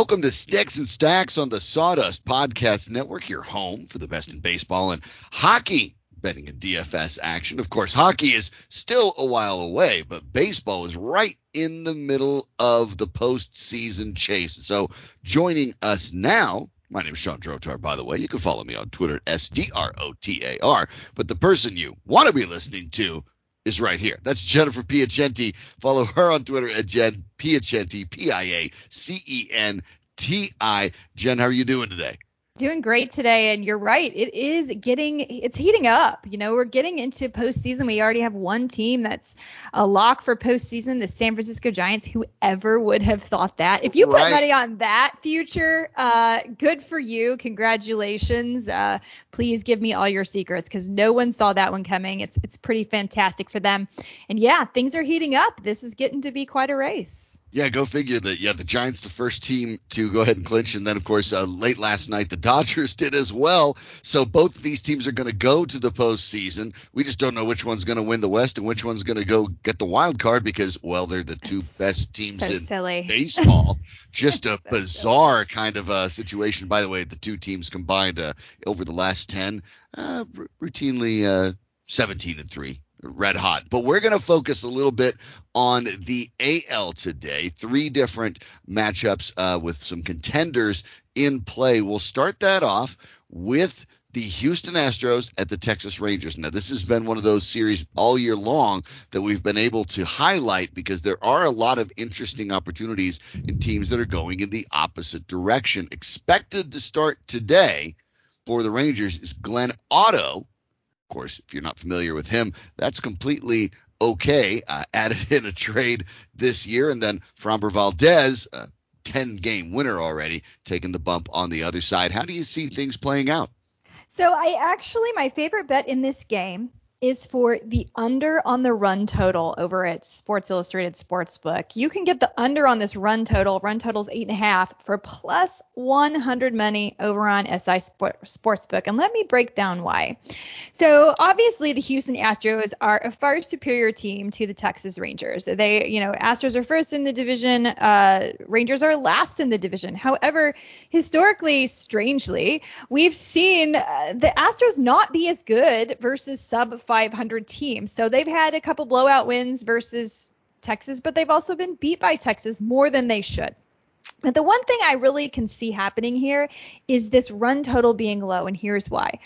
Welcome to Sticks and Stacks on the Sawdust Podcast Network, your home for the best in baseball and hockey betting and DFS action. Of course, hockey is still a while away, but baseball is right in the middle of the postseason chase. So, joining us now, my name is Sean Drotar, by the way. You can follow me on Twitter at S-D-R-O-T-A-R. But the person you want to be listening to is right here. That's Jennifer Piacenti. Follow her on Twitter at Jen Piacenti, P-I-A-C-E-N-T-I. Jen, how are you doing today? Doing great today, and you're right. It is getting, it's heating up. You know, we're getting into postseason. We already have one team that's a lock for postseason, the San Francisco Giants. Whoever would have thought that? If you put right. money on that future, uh, good for you. Congratulations. Uh, please give me all your secrets because no one saw that one coming. It's it's pretty fantastic for them. And yeah, things are heating up. This is getting to be quite a race. Yeah, go figure that. Yeah, the Giants, the first team to go ahead and clinch, and then of course uh, late last night the Dodgers did as well. So both of these teams are going to go to the postseason. We just don't know which one's going to win the West and which one's going to go get the wild card because well they're the two best teams so in silly. baseball. just a so bizarre silly. kind of a situation. By the way, the two teams combined uh, over the last ten, uh, r- routinely uh, 17 and three red hot. But we're going to focus a little bit on the AL today. Three different matchups uh, with some contenders in play. We'll start that off with the Houston Astros at the Texas Rangers. Now, this has been one of those series all year long that we've been able to highlight because there are a lot of interesting opportunities in teams that are going in the opposite direction. Expected to start today for the Rangers is Glenn Otto course, if you're not familiar with him, that's completely okay. Uh, added in a trade this year, and then Framber Valdez, a 10 game winner already, taking the bump on the other side. How do you see things playing out? So I actually my favorite bet in this game is for the under on the run total over at Sports Illustrated Sportsbook. You can get the under on this run total. Run total's eight and a half for plus 100 money over on SI Sportsbook. And let me break down why. So obviously the Houston Astros are a far superior team to the Texas Rangers. They, you know, Astros are first in the division. Uh, Rangers are last in the division. However, historically, strangely, we've seen uh, the Astros not be as good versus sub 500 team. So they've had a couple blowout wins versus Texas, but they've also been beat by Texas more than they should. But the one thing I really can see happening here is this run total being low, and here's why.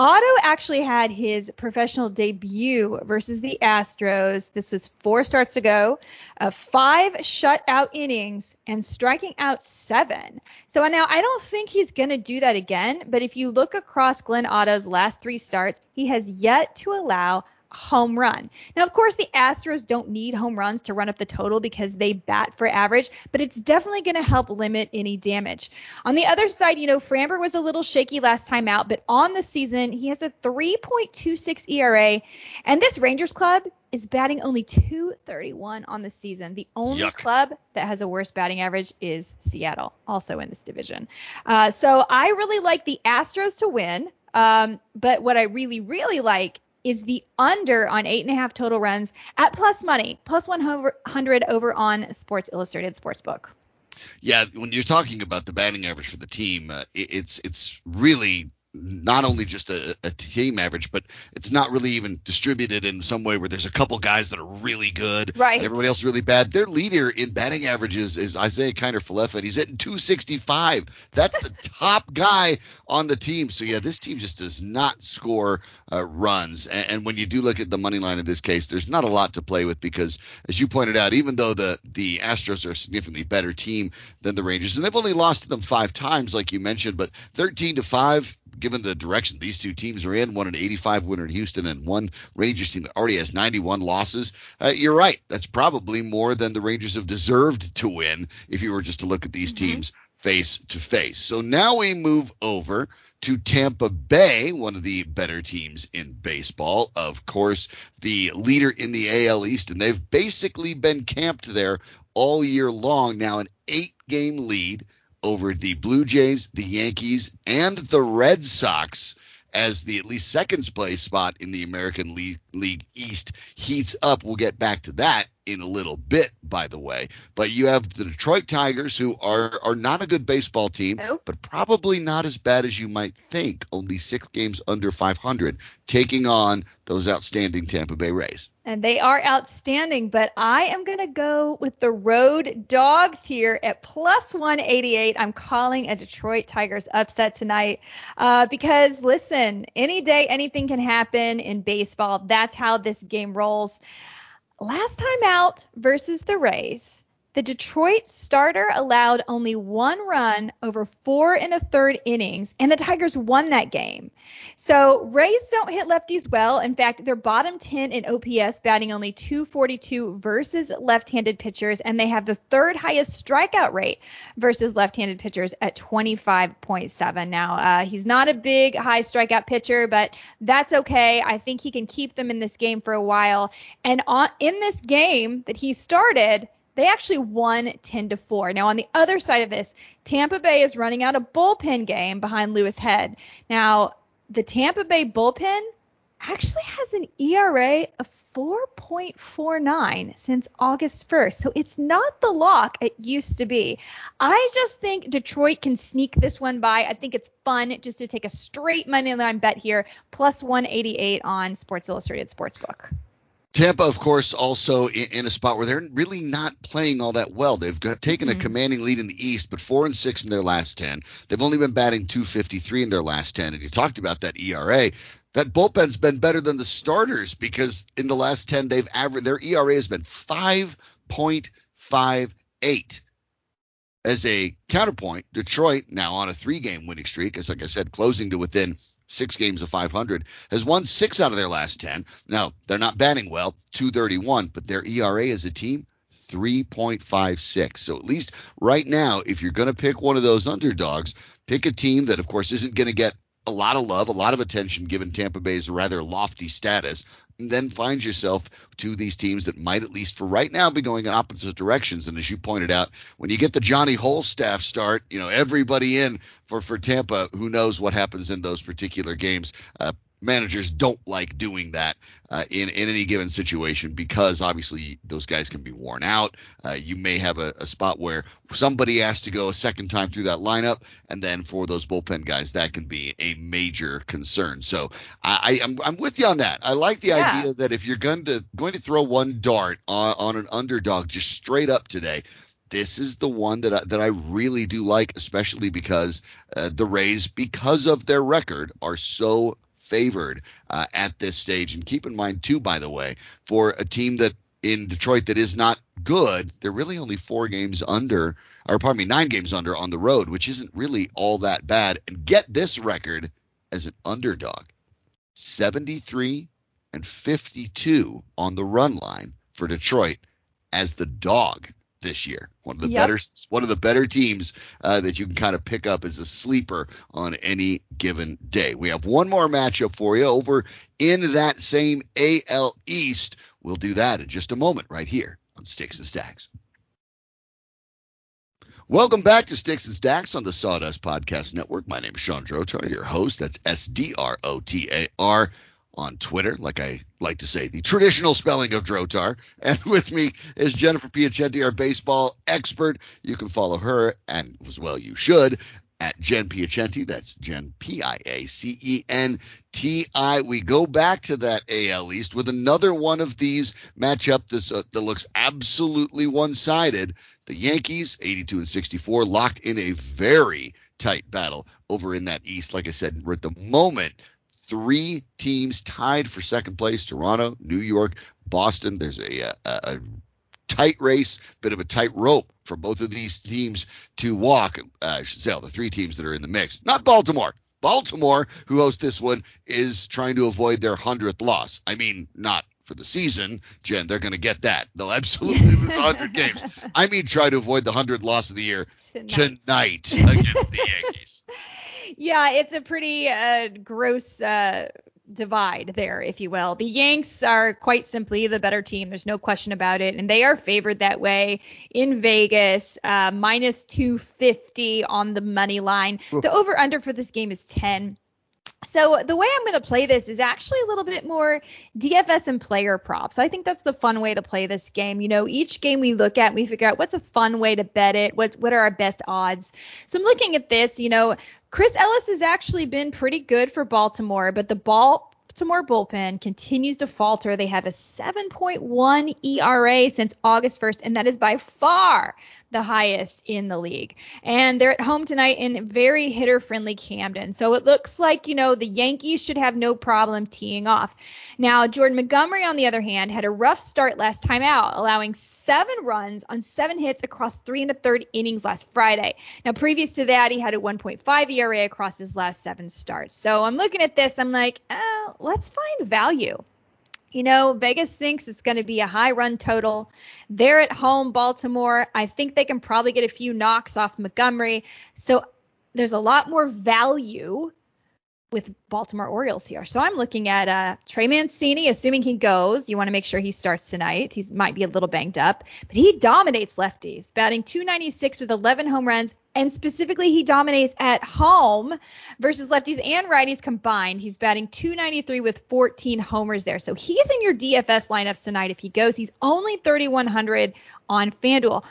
Otto actually had his professional debut versus the Astros. This was four starts ago, uh, five shutout innings and striking out seven. So now I don't think he's going to do that again. But if you look across Glenn Otto's last three starts, he has yet to allow home run. Now, of course, the Astros don't need home runs to run up the total because they bat for average, but it's definitely going to help limit any damage. On the other side, you know, Framber was a little shaky last time out, but on the season, he has a 3.26 ERA, and this Rangers club is batting only 231 on the season. The only Yuck. club that has a worse batting average is Seattle, also in this division. Uh, so I really like the Astros to win. Um, but what I really, really like is the under on eight and a half total runs at plus money, plus 100 over on Sports Illustrated Sportsbook. Yeah, when you're talking about the batting average for the team, uh, it, it's it's really not only just a, a, team average, but it's not really even distributed in some way where there's a couple guys that are really good, right? Everybody else is really bad. Their leader in batting averages is Isiah Kiner Falefa. He's hitting 265. That's the top guy on the team. So yeah, this team just does not score uh, runs. And, and, when you do look at the money line in this case, there's not a lot to play with because, as you pointed out, even though the the Astros are a significantly better team than the Rangers, and they've only lost to them five times, like you mentioned, but 13 to five given the direction these two teams are in, one an 85 winner in Houston and one Rangers team that already has 91 losses, uh, you're right. That's probably more than the Rangers have deserved to win if you were just to look at these mm-hmm. teams face to face. So now we move over to Tampa Bay, one of the better teams in baseball. Of course, the leader in the AL East, and they've basically been camped there all year long. Now, an eight game lead over the Blue Jays, the Yankees, and the Red Sox as the at least second place spot in the American League, League East heats up. We'll get back to that in a little bit, by the way. But you have the Detroit Tigers, who are are not a good baseball team, Nope. but probably not as bad as you might think. Only six games under 500, taking on those outstanding Tampa Bay Rays. And they are outstanding, but I am going to go with the road dogs here at plus 188. I'm calling a Detroit Tigers upset tonight uh, because, listen, any day anything can happen in baseball. That's how this game rolls. Last time out versus the Rays, the Detroit starter allowed only one run over four and a third innings, and the Tigers won that game. So Rays don't hit lefties well. In fact, they're bottom 10 in OPS, batting only 242 versus left-handed pitchers, and they have the third highest strikeout rate versus left-handed pitchers at 25.7. Now, uh, he's not a big high strikeout pitcher, but that's okay. I think he can keep them in this game for a while. And on, in this game that he started, they actually won 10 to 4. Now on the other side of this, Tampa Bay is running out a bullpen game behind Louis Head. Now, the Tampa Bay bullpen actually has an ERA of 4.49 since August 1st. So it's not the lock it used to be. I just think Detroit can sneak this one by. I think it's fun just to take a straight money line bet here, plus 188 on Sports Illustrated Sportsbook. Tampa, of course, also in, a spot where they're really not playing all that well. They've got, taken mm-hmm. a commanding lead in the East, but four and six in their last ten. They've only been batting 253 in their last ten. And you talked about that ERA. That bullpen's been better than the starters because in the last ten they've averaged their ERA has been 5.58. As a counterpoint, Detroit now on a three-game winning streak, as like I said, closing to within six games of 500, has won six out of their last 10. Now, they're not batting well, 231, but their ERA as a team, 3.56. So at least right now, if you're going to pick one of those underdogs, pick a team that, of course, isn't going to get a lot of love, a lot of attention given Tampa Bay's rather lofty status, and then find yourself to these teams that might, at least for right now, be going in opposite directions. And as you pointed out, when you get the Johnny Holstaff start, you know, everybody in for, for Tampa, who knows what happens in those particular games. Uh, managers don't like doing that uh, in in any given situation because obviously those guys can be worn out. Uh, you may have a, a, spot where somebody has to go a second time through that lineup, and then for those bullpen guys, that can be a major concern. So I, am I'm, I'm with you on that. I like the yeah. idea that if you're going to going to throw one dart on, on an underdog just straight up today this is the one that I, that I really do like, especially because uh, the Rays, because of their record, are so favored uh, at this stage. And keep in mind, too, by the way, for a team that in Detroit that is not good, they're really only four games under, or pardon me, nine games under on the road, which isn't really all that bad. And get this record as an underdog 73 and 52 on the run line for Detroit as the dog this year. One of the yep. better one of the better teams uh, that you can kind of pick up as a sleeper on any given day. We have one more matchup for you over in that same AL East. We'll do that in just a moment right here on Sticks and Stacks. Welcome back to Sticks and Stacks on the Sawdust Podcast Network. My name is Sean Drotar, your host. That's S D R O T A R on Twitter, like I like to say, the traditional spelling of Drotar. And with me is Jennifer Piacenti, our baseball expert. You can follow her, and as well you should, at Jen Piacenti. That's Jen P I A C E N T I. We go back to that AL East with another one of these matchup this, uh, that looks absolutely one sided. The Yankees, 82 and 64, locked in a very tight battle over in that East. Like I said, we're at the moment three teams tied for second place Toronto, New York, Boston. There's a, a, a tight race, bit of a tight rope for both of these teams to walk. Uh, I should say all the three teams that are in the mix. Not Baltimore. Baltimore, who hosts this one, is trying to avoid their hundredth loss. I mean, not for the season, Jen. They're going to get that. They'll absolutely lose 100 games. I mean, try to avoid the 100th loss of the year tonight, tonight against the Yankees. yeah, it's a pretty uh, gross uh, divide there, if you will. The Yanks are quite simply the better team. There's no question about it. And they are favored that way in Vegas, uh, minus 250 on the money line. The over under for this game is 10. So the way I'm going to play this is actually a little bit more DFS and player props. I think that's the fun way to play this game. You know, each game we look at, we figure out what's a fun way to bet it. What what are our best odds? So I'm looking at this. You know, Chris Ellis has actually been pretty good for Baltimore, but the ball Baltimore bullpen continues to falter. They have a 7.1 ERA since August 1st, and that is by far the highest in the league. And they're at home tonight in very hitter friendly Camden. So it looks like, you know, the Yankees should have no problem teeing off. Now, Jordan Montgomery, on the other hand, had a rough start last time out, allowing seven runs on seven hits across three and a third innings last Friday. Now, previous to that, he had a 1.5 ERA across his last seven starts. So I'm looking at this, I'm like, oh, let's find value. You know, Vegas thinks it's going to be a high run total. They're at home, Baltimore. I think they can probably get a few knocks off Montgomery. So there's a lot more value with Baltimore Orioles here. So I'm looking at uh, Trey Mancini, assuming he goes. You want to make sure he starts tonight. He might be a little banged up, but he dominates lefties, batting 296 with 11 home runs and specifically, he dominates at home versus lefties and righties combined. He's batting 293 with 14 homers there. So he's in your DFS lineups tonight if he goes. He's only 3,100 on FanDuel.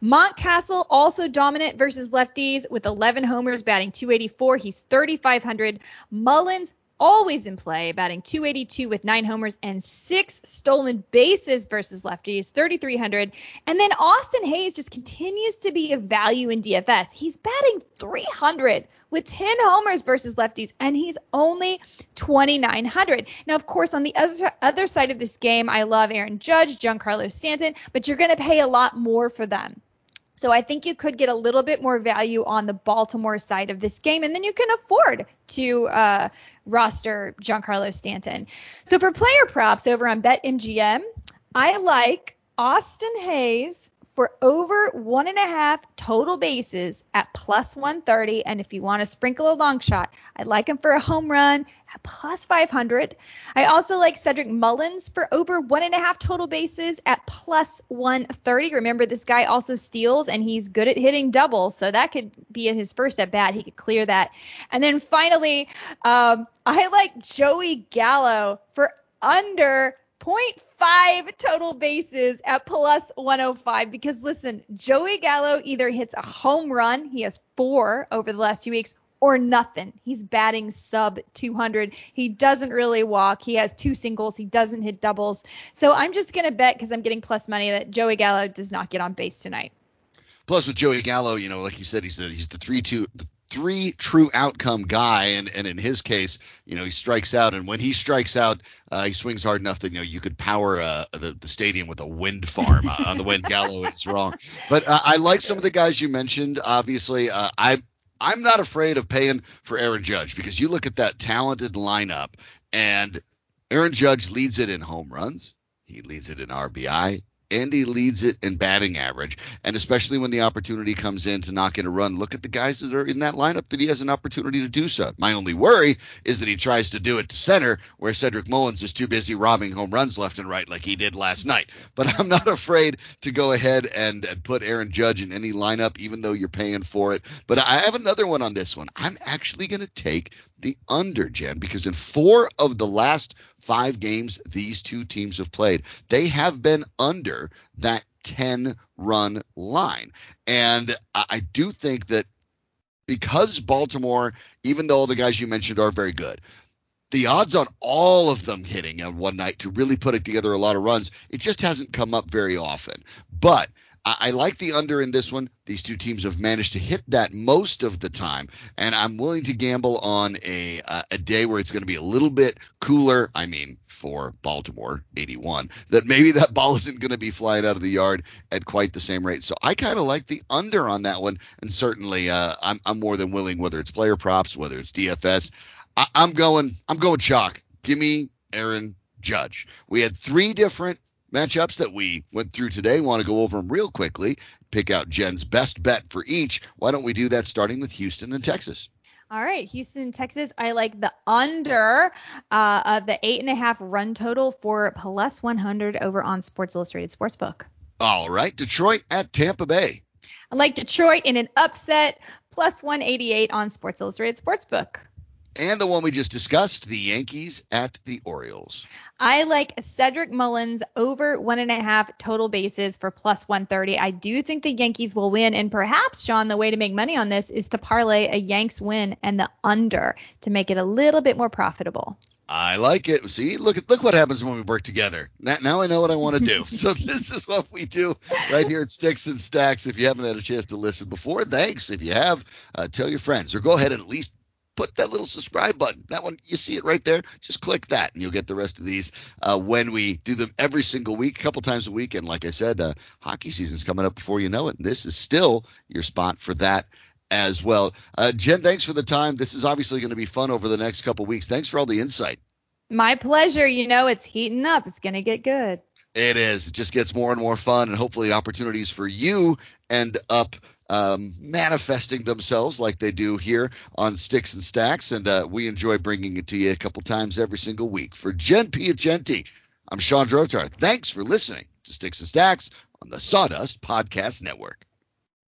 Mountcastle also dominant versus lefties with 11 homers, batting 284. He's 3,500. Mullins always in play, batting 282 with nine homers and six stolen bases versus lefties, 3,300. And then Austin Hays just continues to be a value in DFS. He's batting 300 with 10 homers versus lefties, and he's only 2,900. Now, of course, on the other, other side of this game, I love Aaron Judge, Giancarlo Stanton, but you're going to pay a lot more for them. So I think you could get a little bit more value on the Baltimore side of this game, and then you can afford to uh, roster Giancarlo Stanton. So for player props over on BetMGM, I like Austin Hays for over one and a half total bases at plus 130. And if you want to sprinkle a long shot, I'd like him for a home run at plus 500. I also like Cedric Mullins for over one and a half total bases at plus 130. Remember, this guy also steals and he's good at hitting doubles. So that could be in his first at bat. He could clear that. And then finally, um, I like Joey Gallo for under 0.5 total bases at plus 105 because listen, Joey Gallo either hits a home run, he has four over the last two weeks, or nothing. He's batting sub 200. He doesn't really walk. He has two singles. He doesn't hit doubles. So I'm just going to bet because I'm getting plus money that Joey Gallo does not get on base tonight. Plus with Joey Gallo, you know, like you said, he's the, he's the three two three true outcome guy, and and in his case, you know, he strikes out, and when he strikes out, uh, he swings hard enough that you know you could power uh, the the stadium with a wind farm uh, on the wind. Gallo is wrong. But uh, I like some of the guys you mentioned. Obviously, uh, I. I'm not afraid of paying for Aaron Judge because you look at that talented lineup and Aaron Judge leads it in home runs. He leads it in RBI. Andy leads it in batting average, and especially when the opportunity comes in to knock in a run, look at the guys that are in that lineup that he has an opportunity to do so. My only worry is that he tries to do it to center, where Cedric Mullins is too busy robbing home runs left and right like he did last night. But I'm not afraid to go ahead and, and put Aaron Judge in any lineup, even though you're paying for it. But I have another one on this one. I'm actually going to take the under, Jen, because in four of the last five games these two teams have played, they have been under that 10 run line. And I do think that because Baltimore, even though the guys you mentioned are very good, the odds on all of them hitting on one night to really put it together a lot of runs, it just hasn't come up very often. But I, like the under in this one. These two teams have managed to hit that most of the time, and I'm willing to gamble on a uh, a day where it's going to be a little bit cooler. I mean, for Baltimore 81, that maybe that ball isn't going to be flying out of the yard at quite the same rate. So I kind of like the under on that one, and certainly uh, I'm I'm more than willing, whether it's player props, whether it's DFS. I, I'm going I'm going chalk. Give me Aaron Judge. We had three different matchups that we went through today. Want to go over them real quickly, pick out Jen's best bet for each. Why don't we do that starting with Houston and Texas? All right, Houston, and Texas. I like the under uh, of the eight and a half run total for plus 100 over on Sports Illustrated Sportsbook. All right, Detroit at Tampa Bay. I like Detroit in an upset plus 188 on Sports Illustrated Sportsbook. And the one we just discussed, the Yankees at the Orioles. I like Cedric Mullins over one and a half total bases for plus 130. I do think the Yankees will win, and perhaps, Sean, the way to make money on this is to parlay a Yanks win and the under to make it a little bit more profitable. I like it. See, look at look what happens when we work together. Now, now I know what I want to do. so this is what we do right here at Sticks and Stacks. If you haven't had a chance to listen before, thanks. If you have, uh, tell your friends or go ahead and at least put that little subscribe button. That one, you see it right there. Just click that, and you'll get the rest of these uh, when we do them every single week, a couple times a week. And like I said, uh, hockey season's coming up before you know it. And this is still your spot for that as well. Uh, Jen, thanks for the time. This is obviously going to be fun over the next couple weeks. Thanks for all the insight. My pleasure. You know, it's heating up. It's going to get good. It is. It just gets more and more fun, and hopefully opportunities for you end up um, manifesting themselves like they do here on Sticks and Stacks. And uh, we enjoy bringing it to you a couple times every single week. For Jen Piacenti, I'm Sean Drotar. Thanks for listening to Sticks and Stacks on the Sawdust Podcast Network.